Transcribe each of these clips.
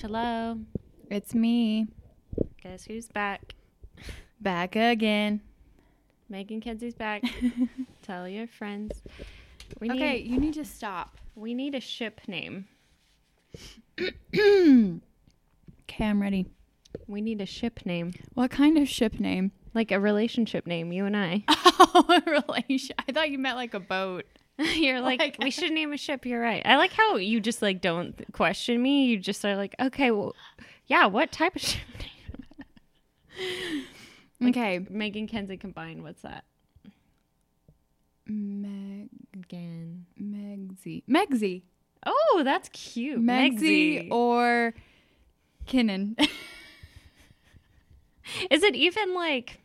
Hello. It's me. Guess who's back? Back again. Meghan Kenzie's back. Tell your friends. We okay, Need, you need to stop. we need a ship name. Okay, I'm ready. We need a ship name. What kind of ship name? Like a relationship name, you and I. Oh, a relation. I thought you meant like a boat. You're like, Like- we should name a ship. You're right. I like how you just like don't question me. You just are like, okay, well, yeah, what type of ship name? Okay. Meghan Kenzie combined. What's that? Meg Again. Megsy. Megsy. Oh, that's cute. Megsy Megsy. or Kinnan. Is it even like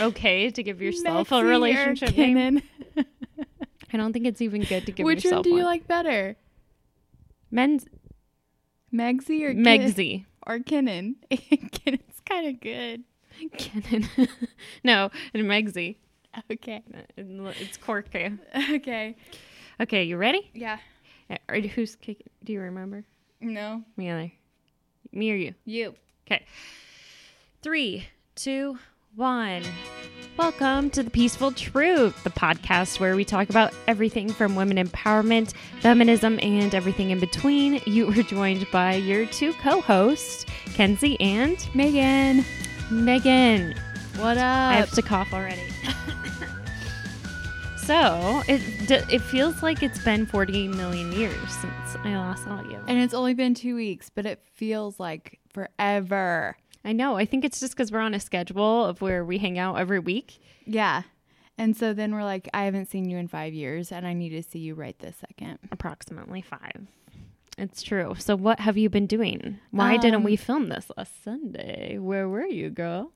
okay to give yourself Megsy a relationship name? Kinnan. I don't think it's even good to give Which one yourself do you like better? Men's Megsy or Kin- or Kinnan? Kinnan's kind of good. Cannon. no, and Megsy. Okay. It's Corky. Okay. Okay, you ready? Yeah. Uh, Or who's kicking? Do you remember? No. Me either. Me or you? You. Okay. Three, two, one. Welcome to the Peaceful Truth, the podcast where we talk about everything from women empowerment, feminism, and everything in between. You are joined by your two co-hosts, Kenzie and Meghan. Meghan. What up? I have to cough already. so it it feels like it's been 40 million years since I last saw you. and it's only been two weeks, but it feels like forever. I know. I think it's just because we're on a schedule of where we hang out every week. Yeah. And so then we're like, I haven't seen you in five years, and I need to see you right this second. approximately five. It's true. So, what have you been doing? Why didn't Um, we film this last Sunday? Where were you, girl?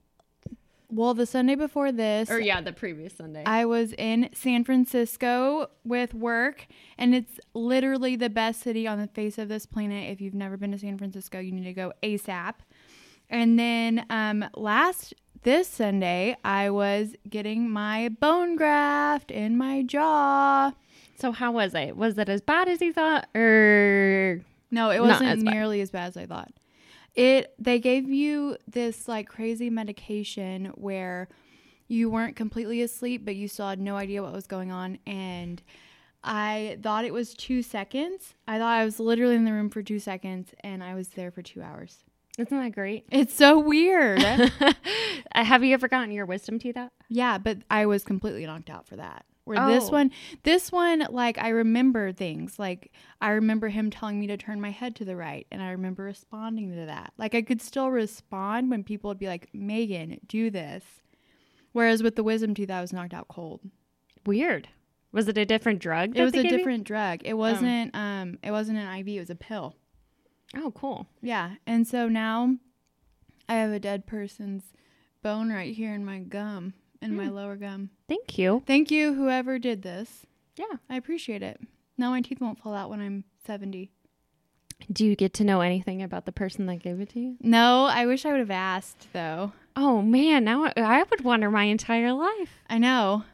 Well, the Sunday before this, Or yeah, the previous Sunday. I was in San Francisco with work, and it's literally the best city on the face of this planet. If you've never been to San Francisco, you need to go ASAP. And then um, last this Sunday, I was getting my bone graft in my jaw. so, how was it? Was it as bad as you thought, or No, it wasn't as bad. nearly as bad as I thought. It they gave you this like crazy medication where you weren't completely asleep, but you still had no idea what was going on. And I thought it was two seconds. I thought I was literally in the room for two seconds, and I was there for two hours. Isn't that great? It's so weird. Uh, have you ever gotten your wisdom teeth out? yeah, but I was completely knocked out for that. Where this Oh. one, this one, like I remember things. Like I remember him telling me to turn my head to the right, and I remember responding to that. Like I could still respond when people would be like, "Meghan, do this." Whereas with the wisdom tooth, I was knocked out cold. Weird. Was it a different drug? It was a gave you? different drug. It wasn't. Um, it wasn't an IV. It was a pill. Oh, cool. Yeah, and so now I have a dead person's bone right here in my gum, in my lower gum. Thank you. Thank you, whoever did this. Yeah. I appreciate it. Now my teeth won't fall out when I'm 70. Do you get to know anything about the person that gave it to you? No, I wish I would have asked though. Oh man, now I, I would wonder my entire life. I know.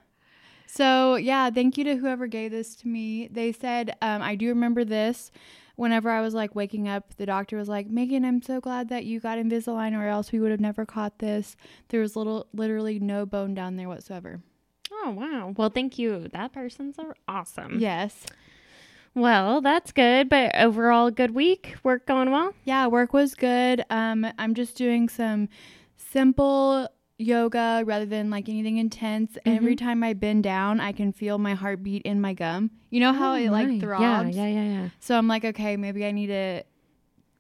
So, yeah, thank you to whoever gave this to me. They said, um, I do remember this. Whenever I was like waking up, the doctor was like, Meghan, I'm so glad that you got Invisalign or else we would have never caught this. There was little, literally no bone down there whatsoever. Oh wow. Well, thank you. That person's are awesome. Yes. Well, that's good. But overall, good week. Work going well. Yeah, work was good. Um, I'm just doing some simple yoga rather than like anything intense. Every time I bend down, I can feel my heartbeat in my gum. You know how it like Right. throbs? Yeah, yeah, yeah, yeah. So I'm like, okay, maybe I need to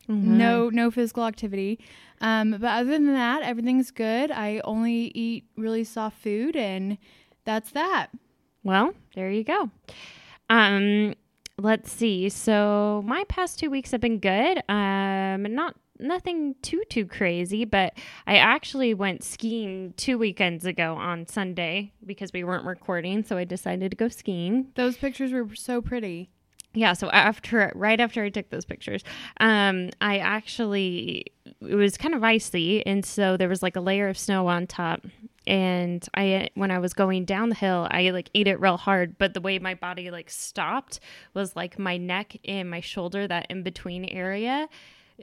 Mhm. no no physical activity. Um, but other than that, everything's good. I only eat really soft food, and that's that. Well, there you go. Um, let's see. So my past two weeks have been good. Um, not nothing too too crazy, but I actually went skiing two weekends ago on Sunday because we weren't recording, so I decided to go skiing. Those pictures were so pretty. Yeah, so after right after I took those pictures, um, I actually it was kind of icy, and so there was like a layer of snow on top. And I, when I was going down the hill, I like ate it real hard, but the way my body like stopped was like my neck and my shoulder, that in between area,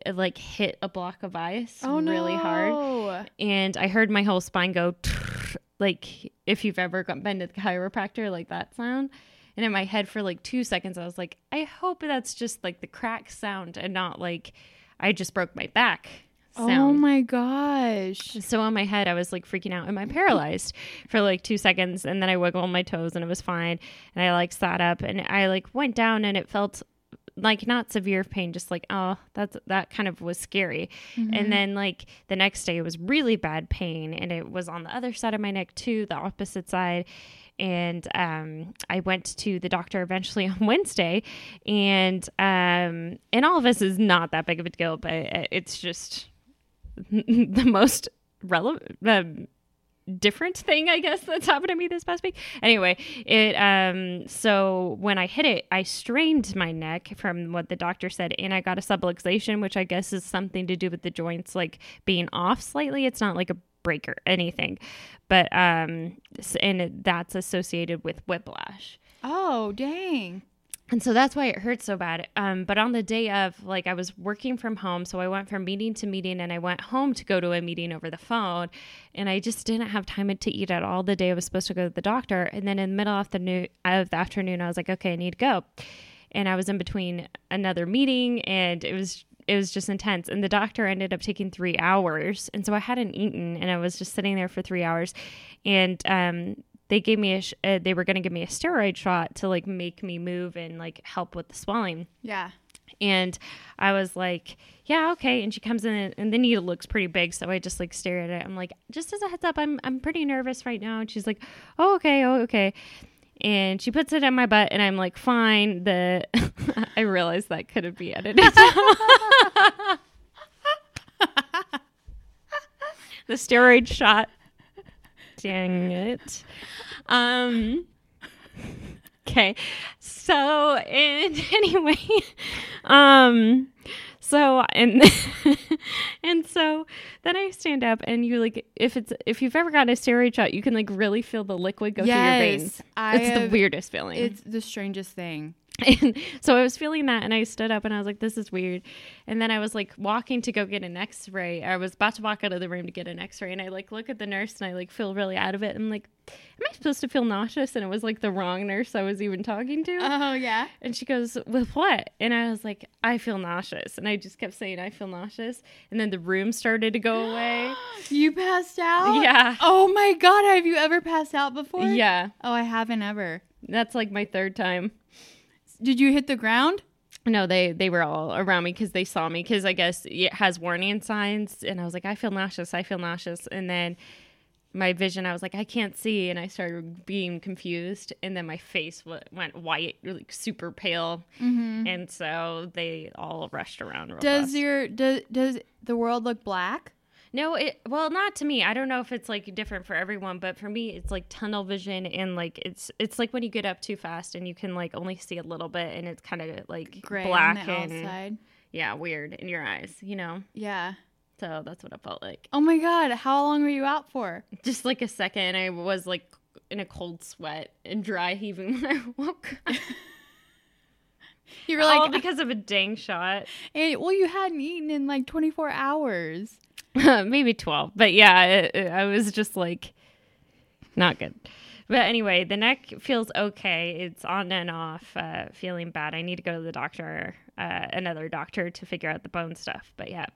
it like hit a block of ice Oh really hard and I heard my whole spine go like if you've ever been to the chiropractor, like that sound. And in my head for like two seconds, I was like, I hope that's just like the crack sound and not like I just broke my back oh sound. Oh my gosh. So in my head, I was like freaking out. Am I paralyzed for like two seconds? And then I wiggled my toes and it was fine. And I like sat up and I like went down and it felt like not severe pain, just like, oh, that's that kind of was scary. And then like the next day, it was really bad pain and it was on the other side of my neck too, the opposite side. And um, I went to the doctor eventually on Wednesday, and um, and all of this is not that big of a deal, but it's just the most relevant um, different thing i guess that's happened to me this past week. Anyway it um so when i hit it i strained my neck from what the doctor said and i got a subluxation which i guess is something to do with the joints like being off slightly. It's not like a break or anything. But um and that's associated with whiplash. Oh, dang. And so that's why it hurts so bad. Um, but on the day of, like, I was working from home, so I went from meeting to meeting, and I went home to go to a meeting over the phone, and I just didn't have time to eat at all the day I was supposed to go to the doctor. And then in the middle of the, nu- of the afternoon, I was like, okay, I need to go, and I was in between another meeting, and it was it was just intense. And the doctor ended up taking three hours, and so I hadn't eaten, and I was just sitting there for three hours, and um, they gave me a sh- uh, they were going to give me a steroid shot to like make me move and like help with the swelling. Yeah. and i was like yeah okay. And she comes in and the needle looks pretty big so i just like stare at it. I'm like just as a heads up i'm i'm pretty nervous right now. And she's like oh okay oh okay. And she puts it in my butt and i'm like fine. The i realized that couldn't be edited. The steroid shot dang it. Um okay. So and anyway um so and and so then i stand up and you like if it's if you've ever gotten a steroid shot you can like really feel the liquid go through your veins. I it's the weirdest feeling. It's the strangest thing. and so I was feeling that and I stood up and I was like, this is weird. And then I was like walking to go get an x ray. I was about to walk out of the room to get an x ray and I like look at the nurse and I like feel really out of it. I'm like, am I supposed to feel nauseous? And it was like the wrong nurse I was even talking to. Oh, yeah. and she goes, with what? And I was like, I feel nauseous. And I just kept saying, I feel nauseous. And then the room started to go away. You passed out? Yeah. Oh my God. Have you ever passed out before? yeah. Oh, I haven't ever. That's like my third time. Did you hit the ground? No, they they were all around me because they saw me because I guess it has warning signs, and I was like, I feel nauseous, I feel nauseous, and then my vision, I was like, I can't see, and I started being confused, and then my face w- went white, like super pale, mm-hmm. and so they all rushed around. Does fast. your does does the world look black? No, it well, not to me. I don't know if it's like different for everyone, but for me, it's like tunnel vision, and like it's it's like when you get up too fast and you can like only see a little bit, and it's kind of like Gray black on the and outside. yeah, weird in your eyes, you know. Yeah. So that's what it felt like. Oh my God. How long were you out for? Just like a second, I was like in a cold sweat and dry heaving when I woke. up. You were like All because of a dang shot. eh, well, you hadn't eaten in like 24 hours. Maybe 12. But yeah, I was just like not good. But anyway, the neck feels okay. It's on and off, uh, feeling bad. I need to go to the doctor, uh, another doctor, to figure out the bone stuff. But yeah.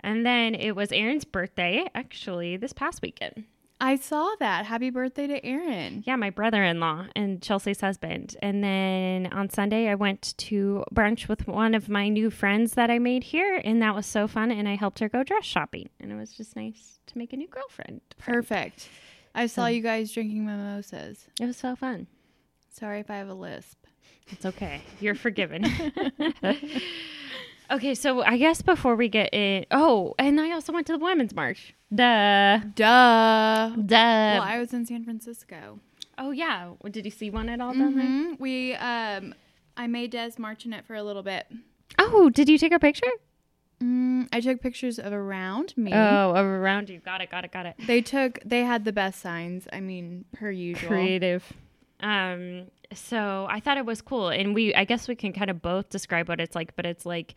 And then it was Aaron's birthday, actually, this past weekend. I saw that. Happy birthday to Aaron. Yeah, my brother in law and Chelsea's husband. And then on Sunday, I went to brunch with one of my new friends that I made here. And that was so fun. And I helped her go dress shopping. And it was just nice to make a new girlfriend. Perfect. I saw you guys drinking mimosas. It was so fun. Sorry if I have a lisp. It's okay. You're forgiven. okay, so I guess before we get in. Oh, and I also went to the Women's March. Duh. Duh. Duh. well, I was in San Francisco. oh, yeah. Did you see one at all down there? We um, I made Des march in it for a little bit. Oh, did you take a picture? Mm, I took pictures of around me. Oh, around you. Got it, got it, got it. They took. They had the best signs. I mean, per usual. creative. Um, so I thought it was cool, and we I guess we can kind of both describe what it's like, but it's like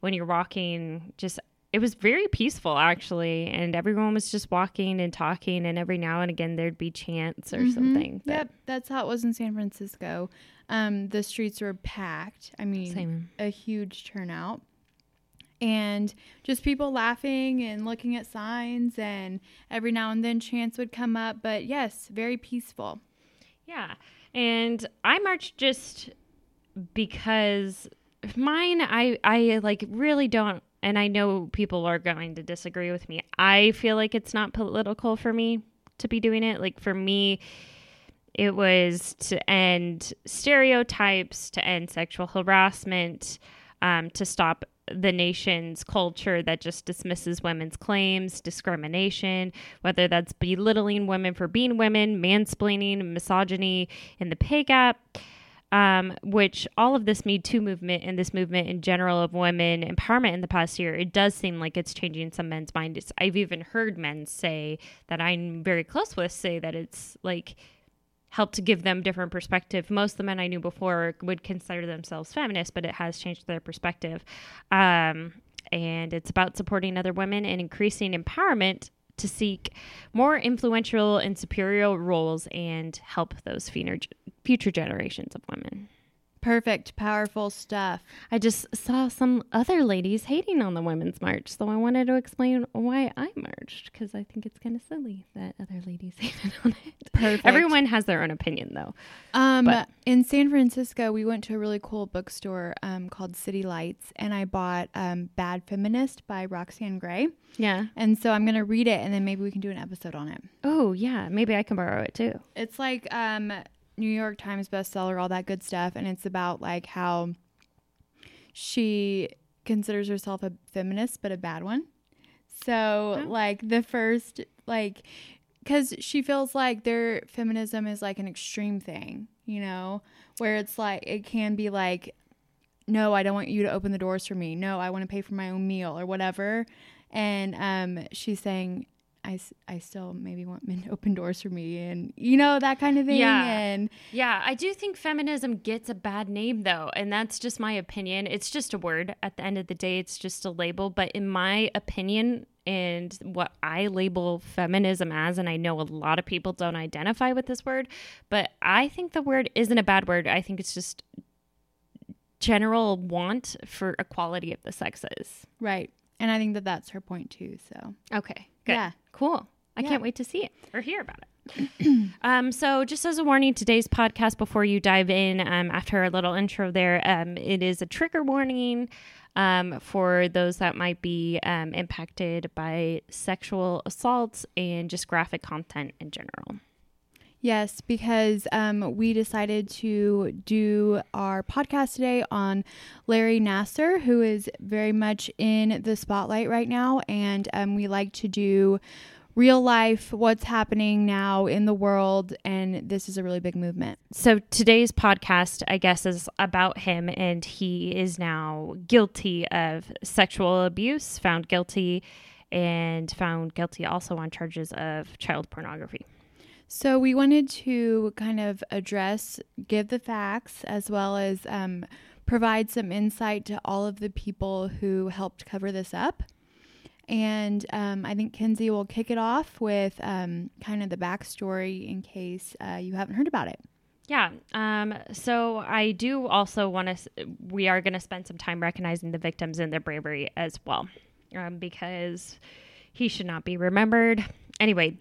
when you're walking just it was very peaceful actually and everyone was just walking and talking and every now and again there'd be chants or Mhm. something but- Yep, that's how it was in San Francisco. Um, the streets were packed. I mean, same a huge turnout. And just people laughing and looking at signs, and every now and then chants would come up. But yes, very peaceful. Yeah. And I marched just because mine I I like really don't and I know people are going to disagree with me. I feel like it's not political for me to be doing it. Like for me it was to end stereotypes, to end sexual harassment, um, to stop the nation's culture that just dismisses women's claims, discrimination, whether that's belittling women for being women, mansplaining, misogyny in the pay gap. Um, which all of this Me Too movement and this movement in general of women empowerment in the past year, it does seem like it's changing some men's minds. I've even heard men say that I'm very close with say that it's like helped to give them different perspective. Most of the men I knew before would consider themselves feminists, but it has changed their perspective. Um, and it's about supporting other women and increasing empowerment to seek more influential and superior roles and help those future generations of women. Perfect, powerful stuff. I just saw some other ladies hating on the Women's March, so I wanted to explain why I marched because I think it's kind of silly that other ladies hated on it. Perfect. Everyone has their own opinion, though. Um, But- in San Francisco, we went to a really cool bookstore um, called City Lights, and I bought um, Bad Feminist by Roxane Gray. Yeah. And so I'm going to read it, and then maybe we can do an episode on it. Oh, yeah. Maybe I can borrow it too. It's like um, New York Times bestseller, all that good stuff, and it's about like how she considers herself a feminist, but a bad one. So Oh. like the first like because she feels like their feminism is like an extreme thing, you know, where it's like it can be like, no, I don't want you to open the doors for me. No, I want to pay for my own meal or whatever. And um, she's saying, I, I still maybe want men to open doors for me and, you know, that kind of thing. Yeah. And Yeah, I do think feminism gets a bad name, though, and that's just my opinion. It's just a word. At the end of the day, it's just a label. But in my opinion, and what I label feminism as, and I know a lot of people don't identify with this word, but I think the word isn't a bad word. I think it's just general want for equality of the sexes. right. And I think that that's her point too. So, Okay, good. Yeah. Cool. I Yeah. can't wait to see it or hear about it. um, so, just as a warning, today's podcast, before you dive in, um, after a little intro there, um, it is a trigger warning um, for those that might be um, impacted by sexual assaults and just graphic content in general. Yes, because um, we decided to do our podcast today on Larry Nassar, who is very much in the spotlight right now. And um, we like to do real life, what's happening now in the world. And this is a really big movement. So today's podcast, I guess, is about him, and he is now guilty of sexual abuse, found guilty, and found guilty also on charges of child pornography. So we wanted to kind of address, give the facts, as well as um, provide some insight to all of the people who helped cover this up. And um, I think Kenzie will kick it off with um, kind of the backstory in case uh, you haven't heard about it. Yeah. Um, so I do also want to, we are going to spend some time recognizing the victims and their bravery as well, um, because he should not be remembered. Anyway,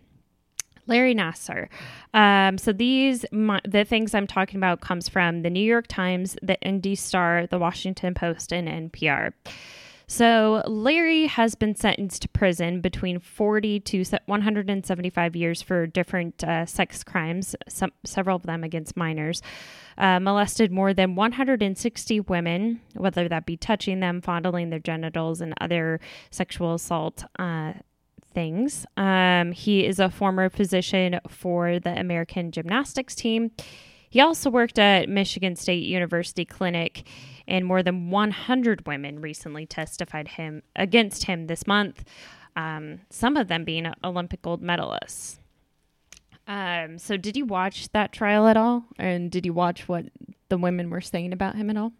Larry Nassar. Um, so these, my, the things I'm talking about comes from the New York Times, the Indy Star, the Washington Post, and NPR. So Larry has been sentenced to prison between 40 to 175 years for different uh, sex crimes, some, several of them against minors. Uh, molested more than 160 women, whether that be touching them, fondling their genitals, and other sexual assault uh, things. Um, he is a former physician for the American gymnastics team. He also worked at Michigan State University Clinic, and more than 100 women recently testified him against him this month. Um, some of them being Olympic gold medalists. Um, so, did you watch that trial at all? And did you watch what the women were saying about him at all?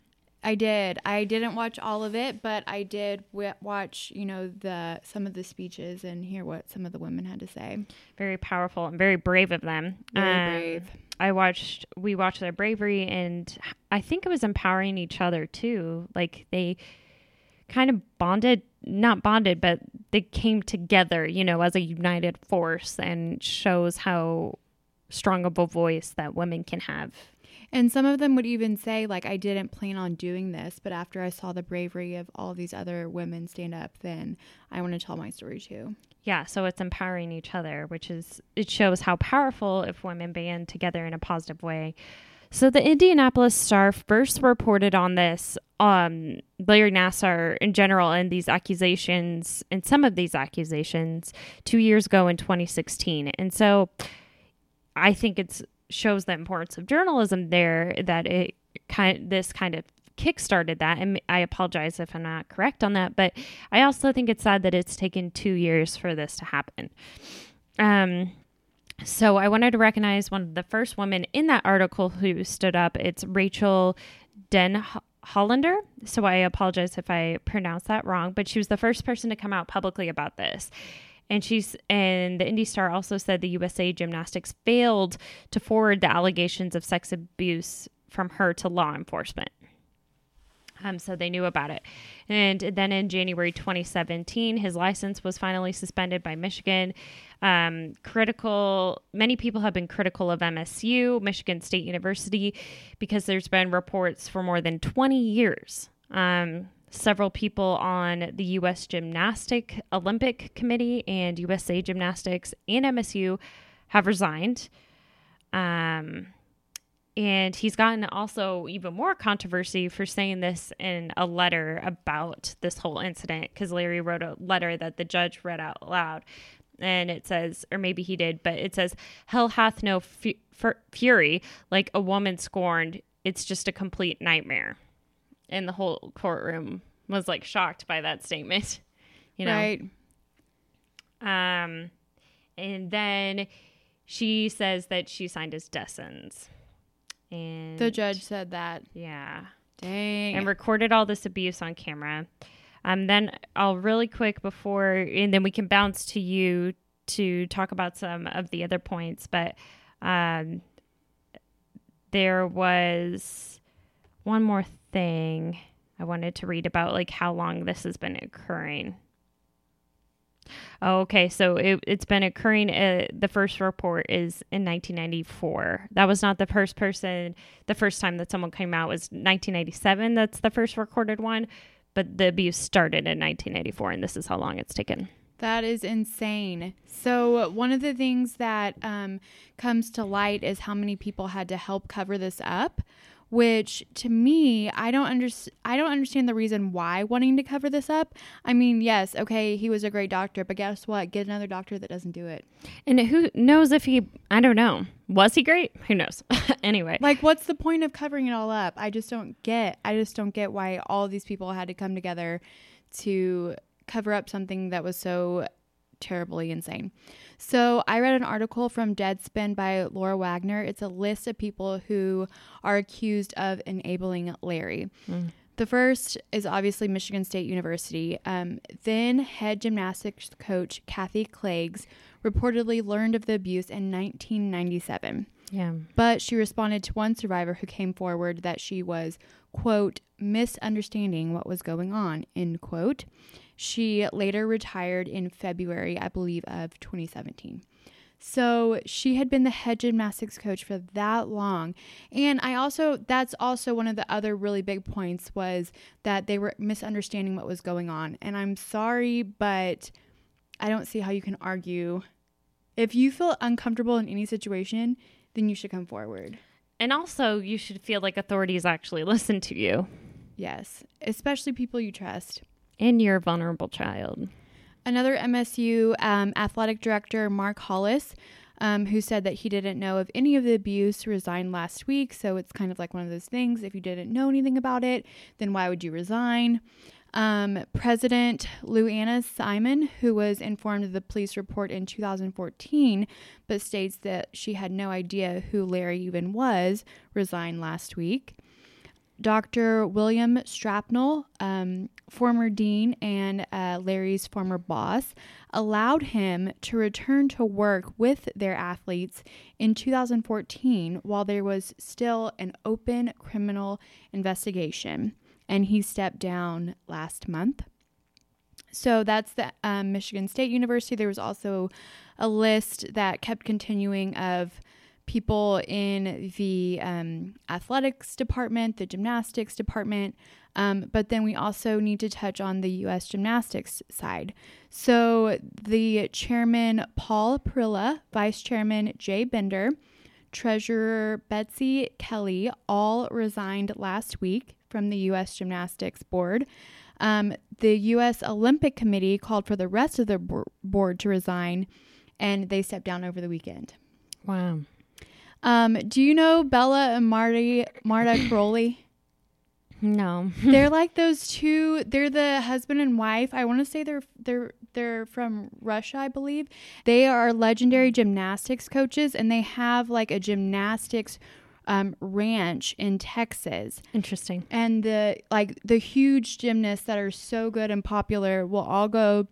I did. I didn't watch all of it, but I did w- watch, you know, the some of the speeches and hear what some of the women had to say. Very powerful and very brave of them. Very Um, brave. I watched we watched their bravery and I think it was empowering each other too. Like they kind of bonded, not bonded, but they came together, you know, as a united force and shows how strong of a voice that women can have. And some of them would even say, like, I didn't plan on doing this, but after I saw the bravery of all these other women stand up, then I want to tell my story too. Yeah, so it's empowering each other, which is it shows how powerful if women band together in a positive way. So the Indianapolis Star first reported on this, um, Larry Nassar in general, and these accusations, and some of these accusations, two years ago in 2016, and so I think it's shows the importance of journalism there that it kind this kind of kickstarted that and I apologize if I'm not correct on that but I also think it's sad that it's taken 2 years for this to happen. Um so I wanted to recognize one of the first women in that article who stood up. It's Rachel Den Hollander. So I apologize if I pronounced that wrong, but she was the first person to come out publicly about this. And she's and the Indy Star also said the USA Gymnastics failed to forward the allegations of sex abuse from her to law enforcement. Um, so they knew about it. And then in January 2017, his license was finally suspended by Michigan. Um, critical, many people have been critical of MSU, Michigan State University, because there's been reports for more than 20 years. Um, several people on the U.S. Gymnastic Olympic Committee and USA Gymnastics and MSU have resigned. Um, and he's gotten also even more controversy for saying this in a letter about this whole incident because Larry wrote a letter that the judge read out loud. And it says, or maybe he did, but it says, Hell hath no fu- fur- fury like a woman scorned. It's just a complete nightmare. And the whole courtroom was like shocked by that statement, you know? Right. Um, and then she says that she signed his dissens. And The judge said that. yeah, Dang. and recorded all this abuse on camera. Um, then I'll really quick before, and then we can bounce to you to talk about some of the other points. But um, there was one more thing I wanted to read about, like how long this has been occurring. Oh, okay. So it, it's been occurring. Uh, the first report is in 1994. That was not the first person. The first time that someone came out was 1997. That's the first recorded one. But the abuse started in 1984, and this is how long it's taken. That is insane. So, one of the things that um, comes to light is how many people had to help cover this up. Which to me, I don't understand. I don't understand the reason why wanting to cover this up. I mean, yes, okay, he was a great doctor, but guess what? Get another doctor that doesn't do it. And who knows if he? I don't know. Was he great? Who knows? anyway, Like, what's the point of covering it all up? I just don't get. I just don't get why all these people had to come together to cover up something that was so terribly insane. So, I read an article from Deadspin by Laura Wagner. It's a list of people who are accused of enabling Larry. The first is obviously Michigan State University. Um, then head gymnastics coach Kathie Klages reportedly learned of the abuse in 1997 yeah. but she responded to one survivor who came forward that she was quote misunderstanding what was going on end quote she later retired in february i believe of 2017 so she had been the head gymnastics coach for that long. And i also that's also one of the other really big points was that they were misunderstanding what was going on. And i'm sorry but i don't see how you can argue. If you feel uncomfortable in any situation then you should come forward. And also, you should feel like authorities actually listen to you. Yes, especially people you trust. And your vulnerable child. Another MSU um, athletic director, Mark Hollis, um, who said that he didn't know of any of the abuse, resigned last week. So it's kind of like one of those things. If you didn't know anything about it, then why would you resign? Um, President Lou Anna Simon, who was informed of the police report in 2014, but states that she had no idea who Larry even was, resigned last week. Dr. William Strampel, um, former dean and uh, Larry's former boss, allowed him to return to work with their athletes in 2014 while there was still an open criminal investigation. And he stepped down last month. So that's the um, Michigan State University. There was also a list that kept continuing of people in the um, athletics department, the gymnastics department, um, but then we also need to touch on the U.S. gymnastics side. So the chairman, Paul Parilla, vice chairman, Jay Binder, treasurer, Betsy Kelly, all resigned last week from the U.S. Gymnastics Board. Um, the U.S. Olympic Committee called for the rest of the board to resign, and they stepped down over the weekend. Wow. Um, do you know Bela and Marty Marta Karolyi? No. they're like those two. They're the husband and wife. I want to say they're they're they're from Russia, I believe. They are legendary gymnastics coaches, and they have like a gymnastics um, ranch in Texas. Interesting. And the like the huge gymnasts that are so good and popular will all go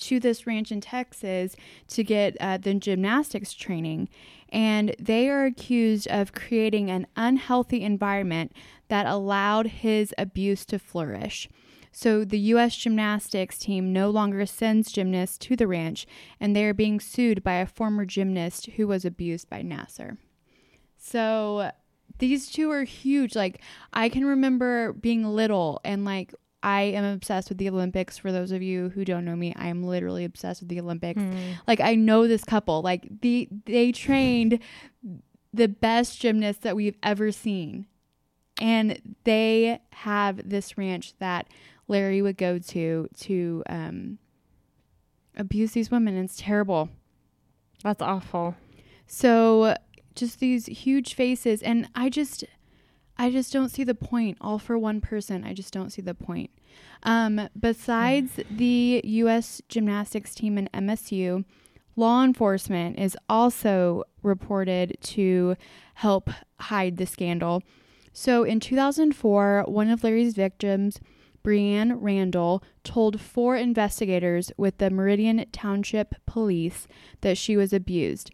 to this ranch in Texas to get uh, the gymnastics training. And they are accused of creating an unhealthy environment that allowed his abuse to flourish. So the U.S. gymnastics team no longer sends gymnasts to the ranch, and they are being sued by a former gymnast who was abused by Nassar. So these two are huge. Like, I can remember being little and like I am obsessed with the Olympics. For those of you who don't know me, I am literally obsessed with the Olympics. Mm. Like I know this couple. Like the they trained the best gymnasts that we've ever seen. And they have this ranch that Larry would go to to um, abuse these women. It's terrible. That's awful. So just these huge faces and I just I just don't see the point. All for one person. I just don't see the point. Um, besides the U.S. gymnastics team and MSU, law enforcement is also reported to help hide the scandal. So in 2004, one of Larry's victims, Brianne Randall, told four investigators with the Meridian Township Police that she was abused.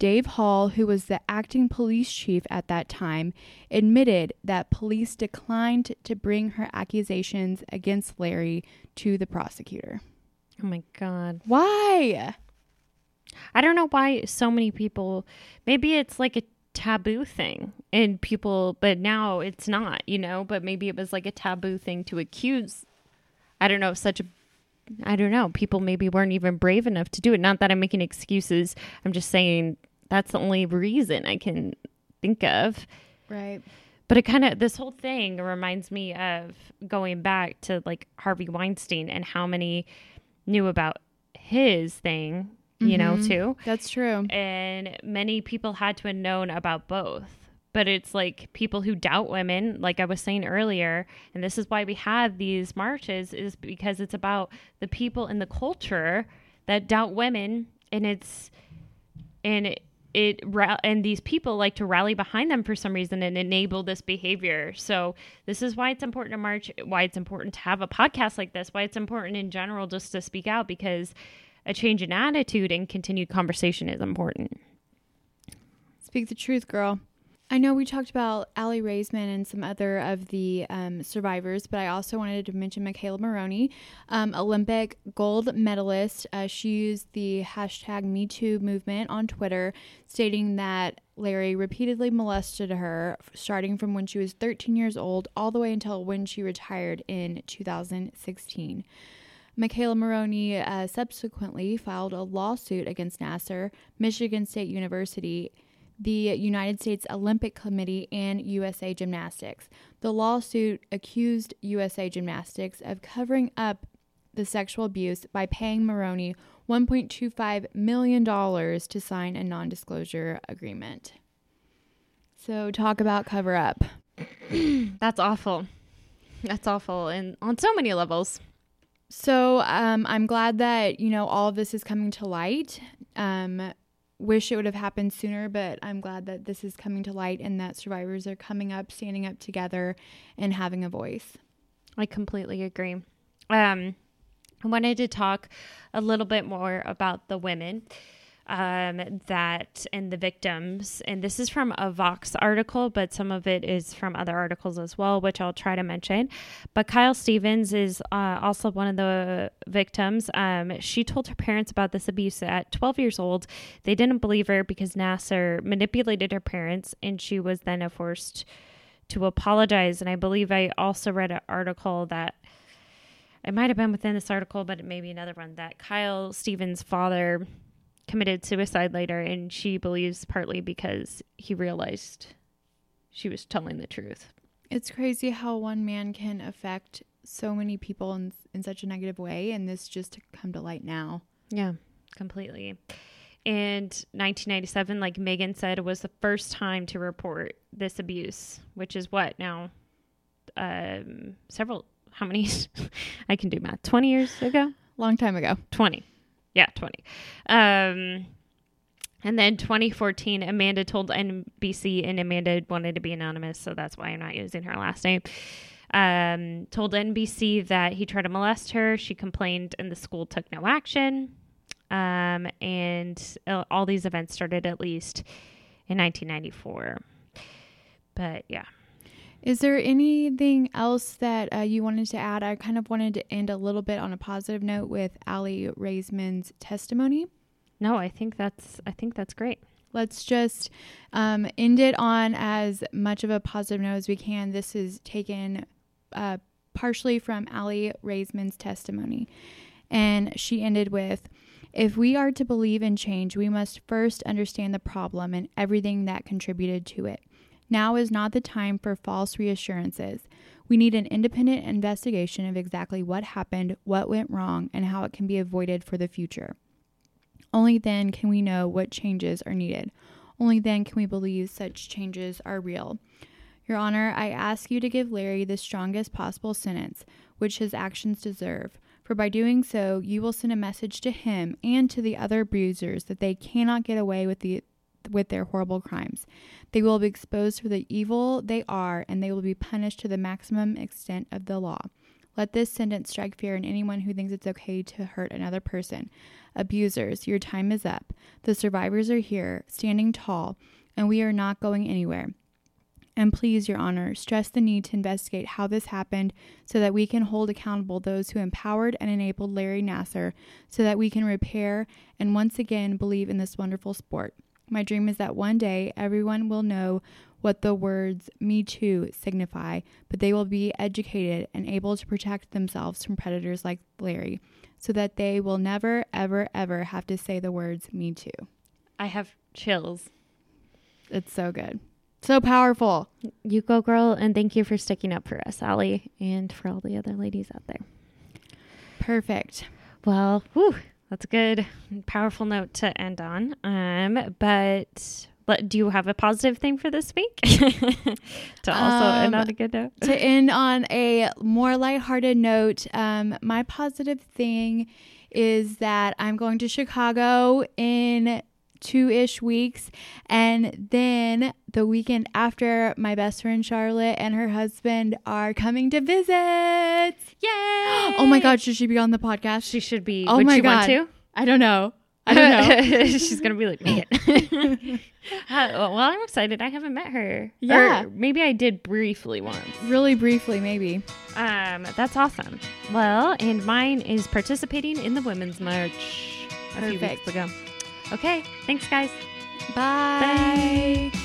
Dave Hall, who was the acting police chief at that time, admitted that police declined to bring her accusations against Larry to the prosecutor. Oh my God. Why? I don't know why so many people, maybe it's like a taboo thing and people, but now it's not, you know, but maybe it was like a taboo thing to accuse. I don't know, such a I don't know. People maybe weren't even brave enough to do it. Not that I'm making excuses. I'm just saying that's the only reason I can think of. Right. But it kind of, this whole thing reminds me of going back to like Harvey Weinstein and how many knew about his thing, you mm-hmm. know, too. That's true. And many people had to have known about both. But it's like people who doubt women, like I was saying earlier, and this is why we have these marches, is because it's about the people in the culture that doubt women. And it's, and it, it and these people like to rally behind them for some reason and enable this behavior. So this is why it's important to march, why it's important to have a podcast like this, why it's important in general just to speak out because a change in attitude and continued conversation is important. Speak the truth, girl. I know we talked about Aly Raisman and some other of the um, survivors, but I also wanted to mention McKayla Maroney, um, Olympic gold medalist. Uh, she used the hashtag MeToo movement on Twitter, stating that Larry repeatedly molested her, starting from when she was 13 years old all the way until when she retired in 2016. McKayla Maroney uh, subsequently filed a lawsuit against Nassar, Michigan State University the United States Olympic Committee and USA Gymnastics. The lawsuit accused USA Gymnastics of covering up the sexual abuse by paying Maroney $1.25 million to sign a non disclosure agreement. So, talk about cover up. That's awful. That's awful. And on so many levels. So, um, I'm glad that, you know, all of this is coming to light. Um, wish it would have happened sooner, but I'm glad that this is coming to light and that survivors are coming up, standing up together, and having a voice. I completely agree. Um, I wanted to talk a little bit more about the women um, that and the victims. And this is from a Vox article, but some of it is from other articles as well, which I'll try to mention. But Kyle Stephens is uh, also one of the victims. Um, she told her parents about this abuse at 12 years old. They didn't believe her because Nassar manipulated her parents, and she was then forced to apologize. And I believe I also read an article that it might have been within this article, but it may be another one that Kyle Stephens' father committed suicide later, and she believes partly because he realized she was telling the truth. It's crazy how one man can affect so many people in, in such a negative way, and this just to come to light now. Yeah, completely. And 1997, like Meghan said, was the first time to report this abuse, which is what now? Um, several, how many? I can do math. 20 years ago? Long time ago. 20. Yeah, 20. Um, and then 2014, Amanda told NBC, and Amanda wanted to be anonymous, so that's why I'm not using her last name. Um, told NBC that he tried to molest her. She complained, and the school took no action. Um, and uh, all these events started at least in 1994. But yeah. Is there anything else that uh, you wanted to add? I kind of wanted to end a little bit on a positive note with Aly Raisman's testimony. No, I think that's I think that's great. Let's just um, end it on as much of a positive note as we can. This is taken uh, partially from Aly Raisman's testimony, and she ended with. If we are to believe in change, we must first understand the problem and everything that contributed to it. Now is not the time for false reassurances. We need an independent investigation of exactly what happened, what went wrong, and how it can be avoided for the future. Only then can we know what changes are needed. Only then can we believe such changes are real. Your Honor, I ask you to give Larry the strongest possible sentence which his actions deserve, for by doing so, you will send a message to him and to the other abusers that they cannot get away with the with their horrible crimes. They will be exposed for the evil they are, and they will be punished to the maximum extent of the law. Let this sentence strike fear in anyone who thinks it's okay to hurt another person. Abusers, your time is up. The survivors are here, standing tall, and we are not going anywhere. And please, Your Honor, stress the need to investigate how this happened so that we can hold accountable those who empowered and enabled Larry Nassar so that we can repair and once again believe in this wonderful sport. My dream is that one day everyone will know what the words Me Too signify, but they will be educated and able to protect themselves from predators like Larry so that they will never, ever, ever have to say the words Me Too. I have chills. It's so good. So powerful. You go, girl, and thank you for sticking up for us, Aly, and for all the other ladies out there. Perfect. Well, whew, that's a good, powerful note to end on. Um, but do you have a positive thing for this week? to also um, end on a good note. to end on a more lighthearted note, um, my positive thing is that I'm going to Chicago in two ish weeks. And then the weekend after, my best friend Charlotte and her husband are coming to visit. Yay! Oh my God, should she be on the podcast? She should be. Oh Would my God. to? I don't know. I don't know. She's gonna be like, man. uh, well, I'm excited. I haven't met her. Yeah, or maybe I did briefly once. Really briefly, maybe. Um, that's awesome. Well, and mine is participating in the women's march a Perfect. few weeks ago. Okay, thanks, guys. Bye. Bye.